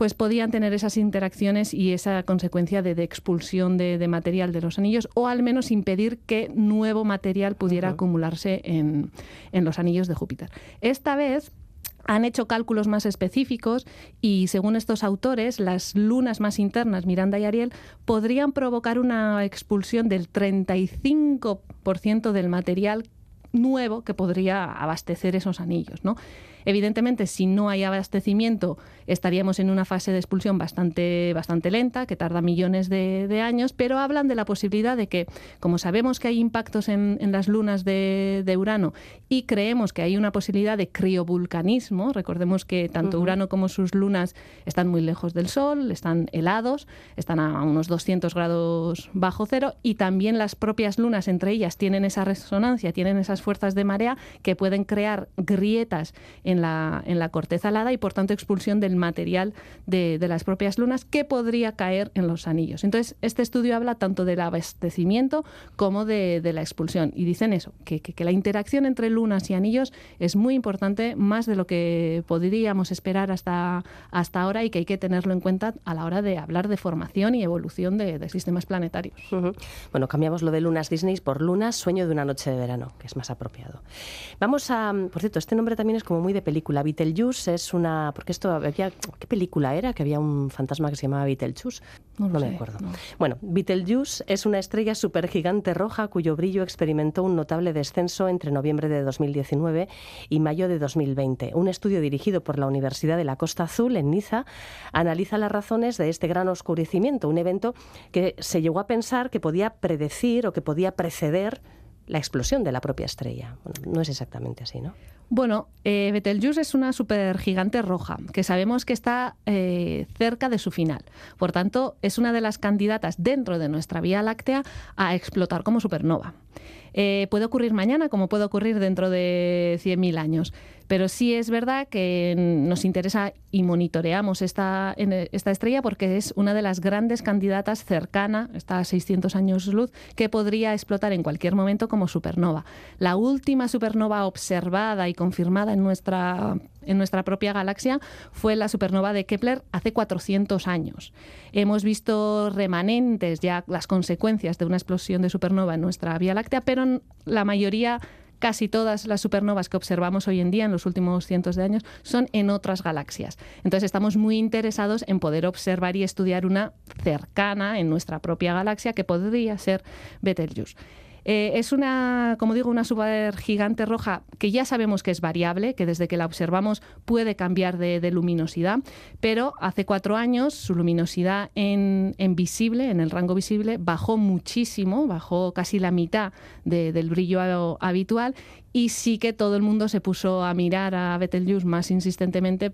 pues podían tener esas interacciones y esa consecuencia de, expulsión de, material de los anillos o al menos impedir que nuevo material pudiera acumularse en, en los anillos de Júpiter. Esta vez han hecho cálculos más específicos y, según estos autores, las lunas más internas, Miranda y Ariel, podrían provocar una expulsión del 35% del material nuevo que podría abastecer esos anillos. ¿no? Evidentemente, si no hay abastecimiento, estaríamos en una fase de expulsión bastante, bastante lenta, que tarda millones de, años, pero hablan de la posibilidad de que, como sabemos que hay impactos en, las lunas de, Urano y creemos que hay una posibilidad de criovulcanismo, recordemos que tanto Urano como sus lunas están muy lejos del Sol, están helados, están a unos 200 grados bajo cero y también las propias lunas entre ellas tienen esa resonancia, tienen esas fuerzas de marea que pueden crear grietas en la, en la corteza helada y por tanto expulsión del material de, las propias lunas que podría caer en los anillos. Entonces, este estudio habla tanto del abastecimiento como de, la expulsión y dicen eso, que, la interacción entre lunas y anillos es muy importante, más de lo que podríamos esperar hasta, hasta ahora y que hay que tenerlo en cuenta a la hora de hablar de formación y evolución de, sistemas planetarios. Bueno, cambiamos lo de lunas Disney por lunas, sueño de una noche de verano, que es más apropiado. Vamos a, por cierto, este nombre también es como muy de película. Betelgeuse es una, porque esto había, ¿qué película era? Que había un fantasma que se llamaba Betelgeuse. No, me acuerdo. Bueno, Betelgeuse es una estrella supergigante roja cuyo brillo experimentó un notable descenso entre noviembre de 2019 y mayo de 2020. Un estudio dirigido por la Universidad de la Costa Azul en Niza analiza las razones de este gran oscurecimiento, un evento que se llegó a pensar que podía predecir o que podía preceder la explosión de la propia estrella. no es exactamente así, ¿no? Bueno, eh, Betelgeuse es una supergigante roja que sabemos que está eh, cerca de su final. Por tanto, es una de las candidatas dentro de nuestra Vía Láctea a explotar como supernova. Eh, puede ocurrir mañana como puede ocurrir dentro de 100.000 años. Pero sí es verdad que nos interesa y monitoreamos esta, esta estrella porque es una de las grandes candidatas cercana, está a 600 años luz, que podría explotar en cualquier momento como supernova. La última supernova observada y confirmada en nuestra, en nuestra propia galaxia fue la supernova de Kepler hace 400 años. Hemos visto remanentes, ya las consecuencias de una explosión de supernova en nuestra Vía Láctea, pero la mayoría casi todas las supernovas que observamos hoy en día en los últimos cientos de años son en otras galaxias. Entonces estamos muy interesados en poder observar y estudiar una cercana en nuestra propia galaxia que podría ser Betelgeuse. Eh, es una, como digo, una supergigante roja que ya sabemos que es variable, que desde que la observamos puede cambiar de, luminosidad, pero hace cuatro años su luminosidad en, visible, en el rango visible, bajó muchísimo, bajó casi la mitad del brillo habitual y sí que todo el mundo se puso a mirar a Betelgeuse más insistentemente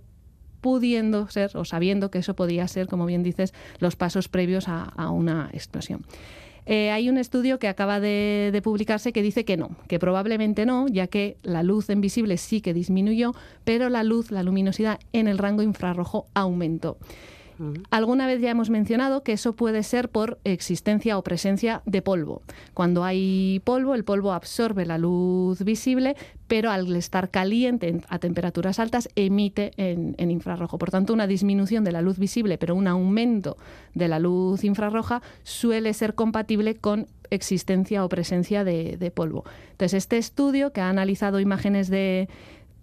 pudiendo ser o sabiendo que eso podía ser, como bien dices, los pasos previos a una explosión. Eh, hay un estudio que acaba de, publicarse que dice que no, que probablemente no, ya que la luz en visible sí que disminuyó, pero la luz, la luminosidad en el rango infrarrojo aumentó. Alguna vez ya hemos mencionado que eso puede ser por existencia o presencia de polvo. Cuando hay polvo, el polvo absorbe la luz visible, pero al estar caliente a temperaturas altas emite en, infrarrojo. Por tanto, una disminución de la luz visible, pero un aumento de la luz infrarroja suele ser compatible con existencia o presencia de polvo. Entonces, este estudio que ha analizado imágenes de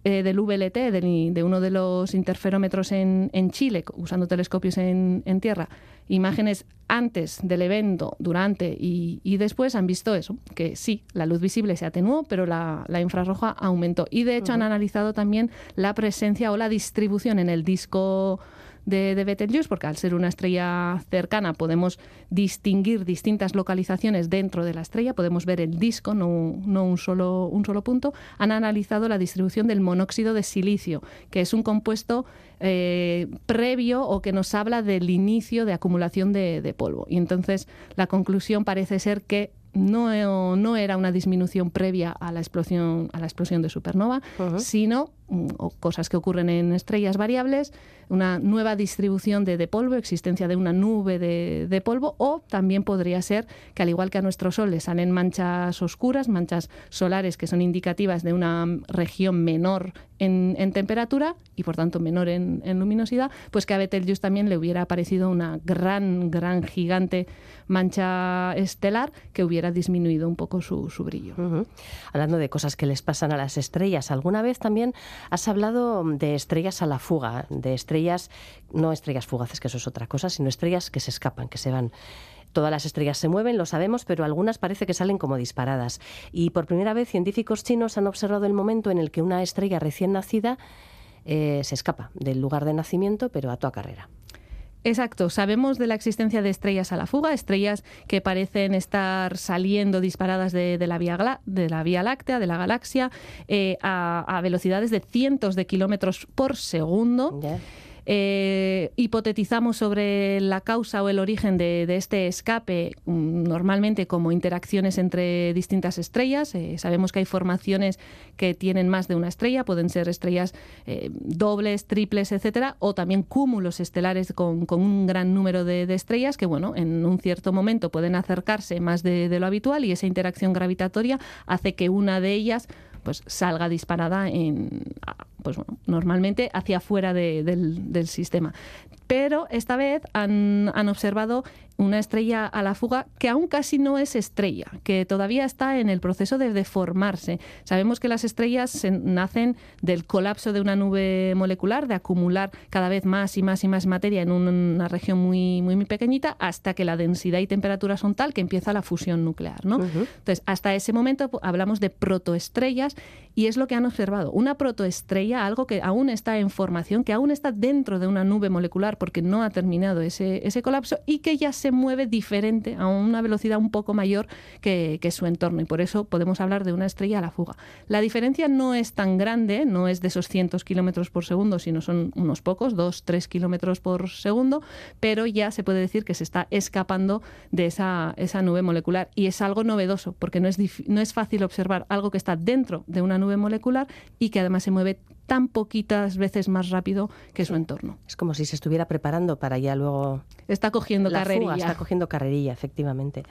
eh, del VLT, de, uno de los interferómetros en, Chile, usando telescopios en, tierra, imágenes antes del evento, durante y, después, han visto eso, que sí, la luz visible se atenuó, pero la, infrarroja aumentó. Y de hecho han analizado también la presencia o la distribución en el disco de, de, Betelgeuse, porque al ser una estrella cercana podemos distinguir distintas localizaciones dentro de la estrella, podemos ver el disco, no, un, solo, un solo punto, han analizado la distribución del monóxido de silicio, que es un compuesto eh, previo o que nos habla del inicio de acumulación de, polvo. Y entonces la conclusión parece ser que no, no, era una disminución previa a la explosión, a la explosión de supernova, sino mm, cosas que ocurren en estrellas variables, una nueva distribución de, polvo, existencia de una nube de, polvo, o también podría ser que al igual que a nuestro Sol le salen manchas oscuras, manchas solares que son indicativas de una región menor en, temperatura y por tanto menor en, luminosidad, pues que a Betelgeuse también le hubiera aparecido una gran, gran, gigante mancha estelar que hubiera disminuido un poco su, brillo. Hablando de cosas que les pasan a las estrellas, ¿alguna vez también has hablado de estrellas a la fuga, de estrellas no estrellas fugaces, que eso es otra cosa, sino estrellas que se escapan, que se van. Todas las estrellas se mueven, lo sabemos, pero algunas parece que salen como disparadas. Y por primera vez científicos chinos han observado el momento en el que una estrella recién nacida eh, se escapa del lugar de nacimiento, pero a toda carrera. Exacto, sabemos de la existencia de estrellas a la fuga, estrellas que parecen estar saliendo disparadas de, la, vía, de la Vía Láctea, de la galaxia, eh, a, velocidades de cientos de kilómetros por segundo. Eh, hipotetizamos sobre la causa o el origen de, este escape, mm, normalmente como interacciones entre distintas estrellas. Eh, sabemos que hay formaciones que tienen más de una estrella, pueden ser estrellas eh, dobles, triples, etcétera, o también cúmulos estelares con, un gran número de, estrellas que, bueno, en un cierto momento pueden acercarse más de, de lo habitual y esa interacción gravitatoria hace que una de ellas pues salga disparada en pues bueno, normalmente hacia afuera del, del, sistema. Pero esta vez han, han observado una estrella a la fuga que aún casi no es estrella, que todavía está en el proceso de deformarse. Sabemos que las estrellas nacen del colapso de una nube molecular, de acumular cada vez más y más y más materia en una región muy, muy, muy pequeñita, hasta que la densidad y temperatura son tal que empieza la fusión nuclear. ¿no? Entonces, hasta ese momento hablamos de protoestrellas y es lo que han observado. Una protoestrella algo que aún está en formación, que aún está dentro de una nube molecular porque no ha terminado ese, ese colapso y que ya se mueve diferente a una velocidad un poco mayor que, que su entorno. Y por eso podemos hablar de una estrella a la fuga. La diferencia no es tan grande, no es de esos cientos kilómetros por segundo, sino son unos pocos, dos, tres kilómetros por segundo, pero ya se puede decir que se está escapando de esa, esa nube molecular. Y es algo novedoso, porque no es, no es fácil observar algo que está dentro de una nube molecular y que además se mueve tan poquitas veces más rápido que su entorno. Es como si se estuviera preparando para ya luego... Está cogiendo carrerilla. está cogiendo carrerilla, efectivamente.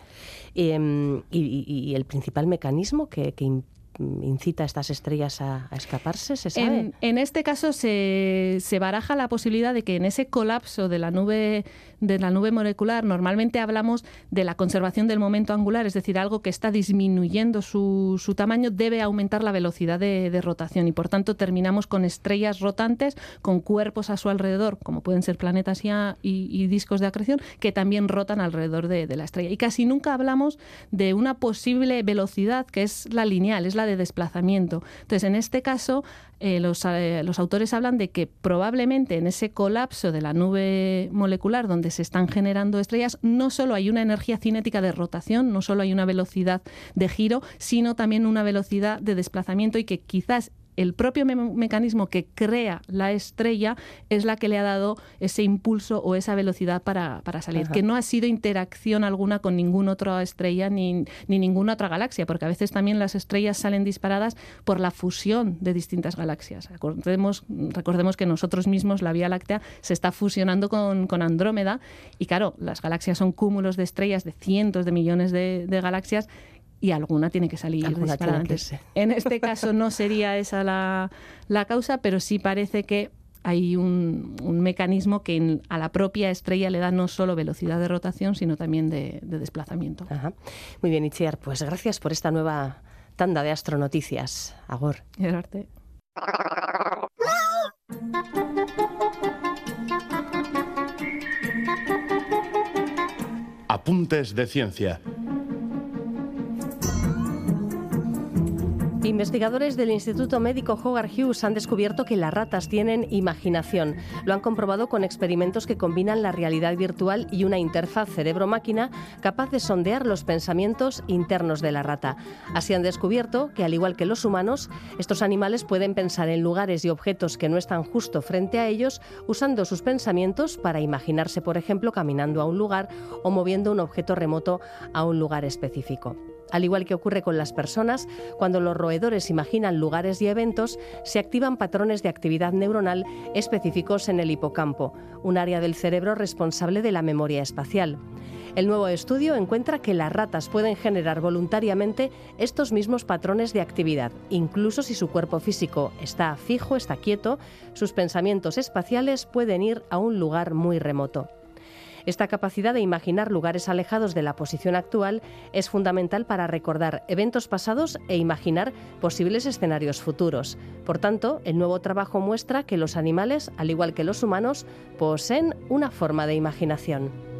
Em, y, el principal mecanismo que, que incita a estas estrellas a, escaparse? ¿Se sabe? En, este caso se, se, baraja la posibilidad de que en ese colapso de la nube de la nube molecular normalmente hablamos de la conservación del momento angular, es decir, algo que está disminuyendo su, su tamaño debe aumentar la velocidad de, rotación y por tanto terminamos con estrellas rotantes con cuerpos a su alrededor, como pueden ser planetas y, discos de acreción, que también rotan alrededor de, de la estrella. Y casi nunca hablamos de una posible velocidad que es la lineal, es la de desplazamiento. Entonces, en este caso, eh, los, eh, los, autores hablan de que probablemente en ese colapso de la nube molecular donde se están generando estrellas, no solo hay una energía cinética de rotación, no solo hay una velocidad de giro, sino también una velocidad de desplazamiento y que quizás el propio mecanismo que crea la estrella es la que le ha dado ese impulso o esa velocidad para, salir, que no ha sido interacción alguna con ninguna otra estrella ni, ni, ninguna otra galaxia, porque a veces también las estrellas salen disparadas por la fusión de distintas galaxias. Recordemos, recordemos que nosotros mismos, la Vía Láctea, se está fusionando con, con Andrómeda y claro, las galaxias son cúmulos de estrellas de cientos de millones de, de galaxias y alguna tiene que salir disparada En este caso no sería esa la, causa, pero sí parece que hay un, mecanismo que a la propia estrella le da no solo velocidad de rotación, sino también de, desplazamiento. Muy bien, Itziar, pues gracias por esta nueva tanda de astronoticias. Agor. arte. Apuntes de ciencia. Investigadores del Instituto Médico Hogarth Hughes han descubierto que las ratas tienen imaginación. Lo han comprobado con experimentos que combinan la realidad virtual y una interfaz cerebro-máquina capaz de sondear los pensamientos internos de la rata. Así han descubierto que, al igual que los humanos, estos animales pueden pensar en lugares y objetos que no están justo frente a ellos, usando sus pensamientos para imaginarse, por ejemplo, caminando a un lugar o moviendo un objeto remoto a un lugar específico. Al igual que ocurre con las personas, cuando los roedores imaginan lugares y eventos, se activan patrones de actividad neuronal específicos en el hipocampo, un área del cerebro responsable de la memoria espacial. El nuevo estudio encuentra que las ratas pueden generar voluntariamente estos mismos patrones de actividad, incluso si su cuerpo físico está fijo, está quieto, sus pensamientos espaciales pueden ir a un lugar muy remoto. Esta capacidad de imaginar lugares alejados de la posición actual es fundamental para recordar eventos pasados e imaginar posibles escenarios futuros. Por tanto, el nuevo trabajo muestra que los animales, al igual que los humanos, poseen una forma de imaginación.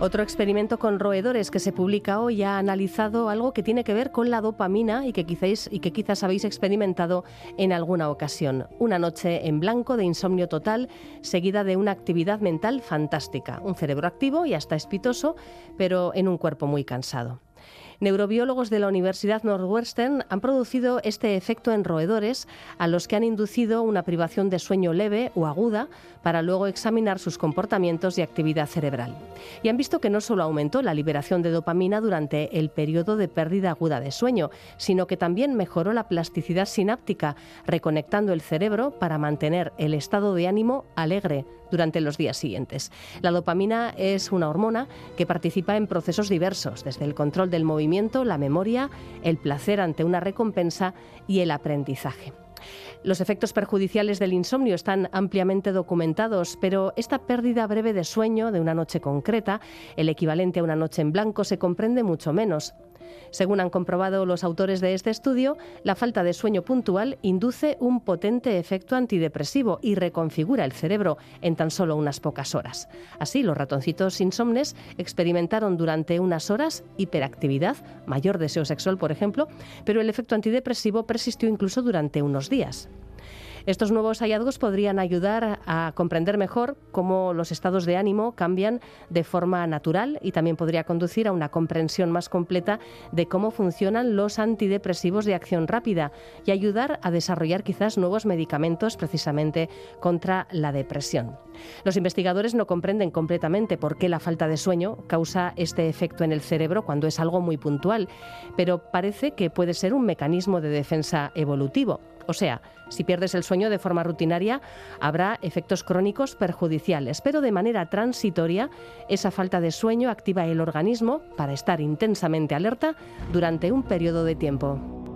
Otro experimento con roedores que se publica hoy ha analizado algo que tiene que ver con la dopamina y que quizás, y que quizás habéis experimentado en alguna ocasión. Una noche en blanco de insomnio total seguida de una actividad mental fantástica. Un cerebro activo y hasta espitoso, pero en un cuerpo muy cansado. Neurobiólogos de la Universidad Northwestern han producido este efecto en roedores a los que han inducido una privación de sueño leve o aguda para luego examinar sus comportamientos y actividad cerebral. Y han visto que no solo aumentó la liberación de dopamina durante el periodo de pérdida aguda de sueño, sino que también mejoró la plasticidad sináptica, reconectando el cerebro para mantener el estado de ánimo alegre durante los días siguientes. La dopamina es una hormona que participa en procesos diversos, desde el control del movimiento, la memoria, el placer ante una recompensa y el aprendizaje. Los efectos perjudiciales del insomnio están ampliamente documentados, pero esta pérdida breve de sueño de una noche concreta, el equivalente a una noche en blanco, se comprende mucho menos. Según han comprobado los autores de este estudio, la falta de sueño puntual induce un potente efecto antidepresivo y reconfigura el cerebro en tan solo unas pocas horas. Así, los ratoncitos insomnes experimentaron durante unas horas hiperactividad, mayor deseo sexual, por ejemplo, pero el efecto antidepresivo persistió incluso durante unos días. Estos nuevos hallazgos podrían ayudar a comprender mejor cómo los estados de ánimo cambian de forma natural y también podría conducir a una comprensión más completa de cómo funcionan los antidepresivos de acción rápida y ayudar a desarrollar quizás nuevos medicamentos precisamente contra la depresión. Los investigadores no comprenden completamente por qué la falta de sueño causa este efecto en el cerebro cuando es algo muy puntual, pero parece que puede ser un mecanismo de defensa evolutivo. O sea, si pierdes el sueño de forma rutinaria, habrá efectos crónicos perjudiciales, pero de manera transitoria, esa falta de sueño activa el organismo para estar intensamente alerta durante un periodo de tiempo.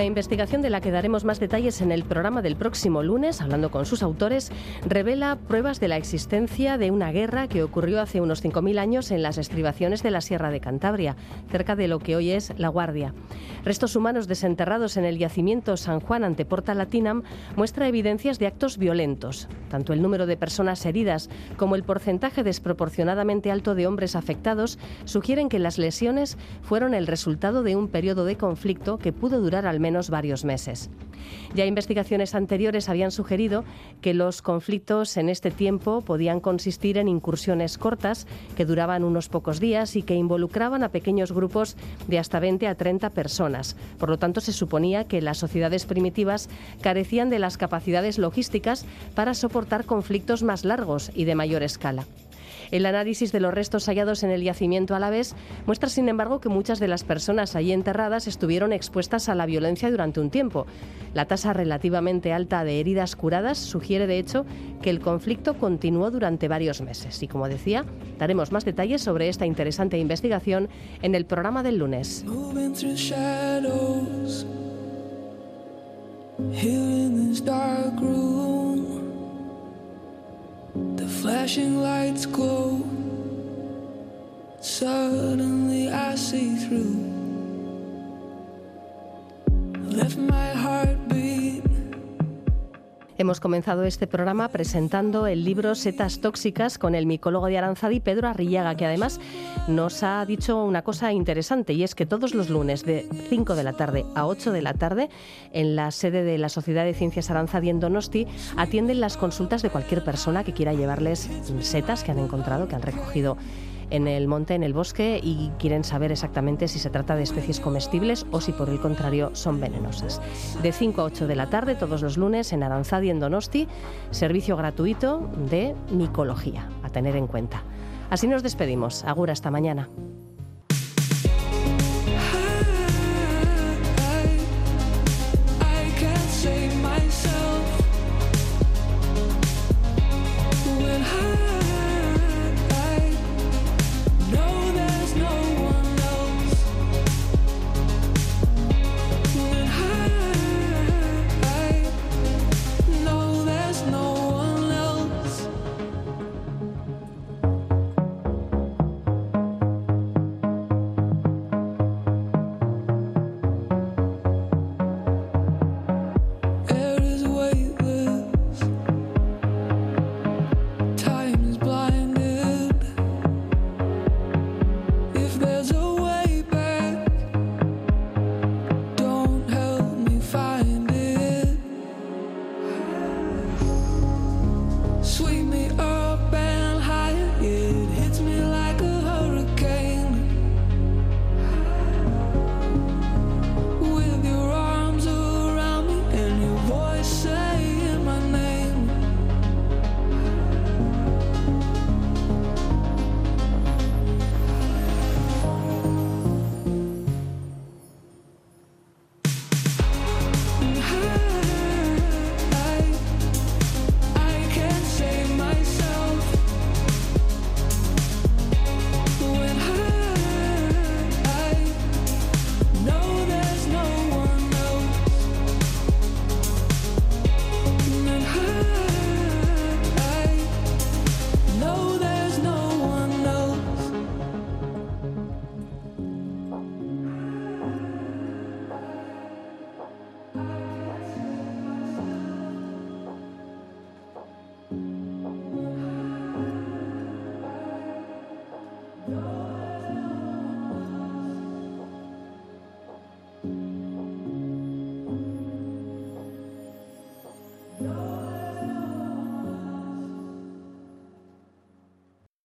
Una investigación de la que daremos más detalles en el programa del próximo lunes, hablando con sus autores, revela pruebas de la existencia de una guerra que ocurrió hace unos 5.000 años en las estribaciones de la Sierra de Cantabria, cerca de lo que hoy es La Guardia. Restos humanos desenterrados en el yacimiento San Juan ante Porta Latinam muestra evidencias de actos violentos. Tanto el número de personas heridas como el porcentaje desproporcionadamente alto de hombres afectados sugieren que las lesiones fueron el resultado de un periodo de conflicto que pudo durar al menos varios meses. Ya investigaciones anteriores habían sugerido que los conflictos en este tiempo podían consistir en incursiones cortas que duraban unos pocos días y que involucraban a pequeños grupos de hasta 20 a 30 personas. Por lo tanto, se suponía que las sociedades primitivas carecían de las capacidades logísticas para soportar conflictos más largos y de mayor escala. El análisis de los restos hallados en el yacimiento vez muestra, sin embargo, que muchas de las personas allí enterradas estuvieron expuestas a la violencia durante un tiempo. La tasa relativamente alta de heridas curadas sugiere, de hecho, que el conflicto continuó durante varios meses. Y como decía, daremos más detalles sobre esta interesante investigación en el programa del lunes. The flashing lights glow. Suddenly I see through. Left my heart beat. Hemos comenzado este programa presentando el libro Setas Tóxicas con el micólogo de Aranzadi, Pedro Arrillaga, que además nos ha dicho una cosa interesante y es que todos los lunes de 5 de la tarde a 8 de la tarde en la sede de la Sociedad de Ciencias Aranzadi en Donosti atienden las consultas de cualquier persona que quiera llevarles setas que han encontrado, que han recogido en el monte, en el bosque, y quieren saber exactamente si se trata de especies comestibles o si por el contrario son venenosas. De 5 a 8 de la tarde, todos los lunes, en Aranzadi, en Donosti, servicio gratuito de micología, a tener en cuenta. Así nos despedimos. Agura hasta mañana.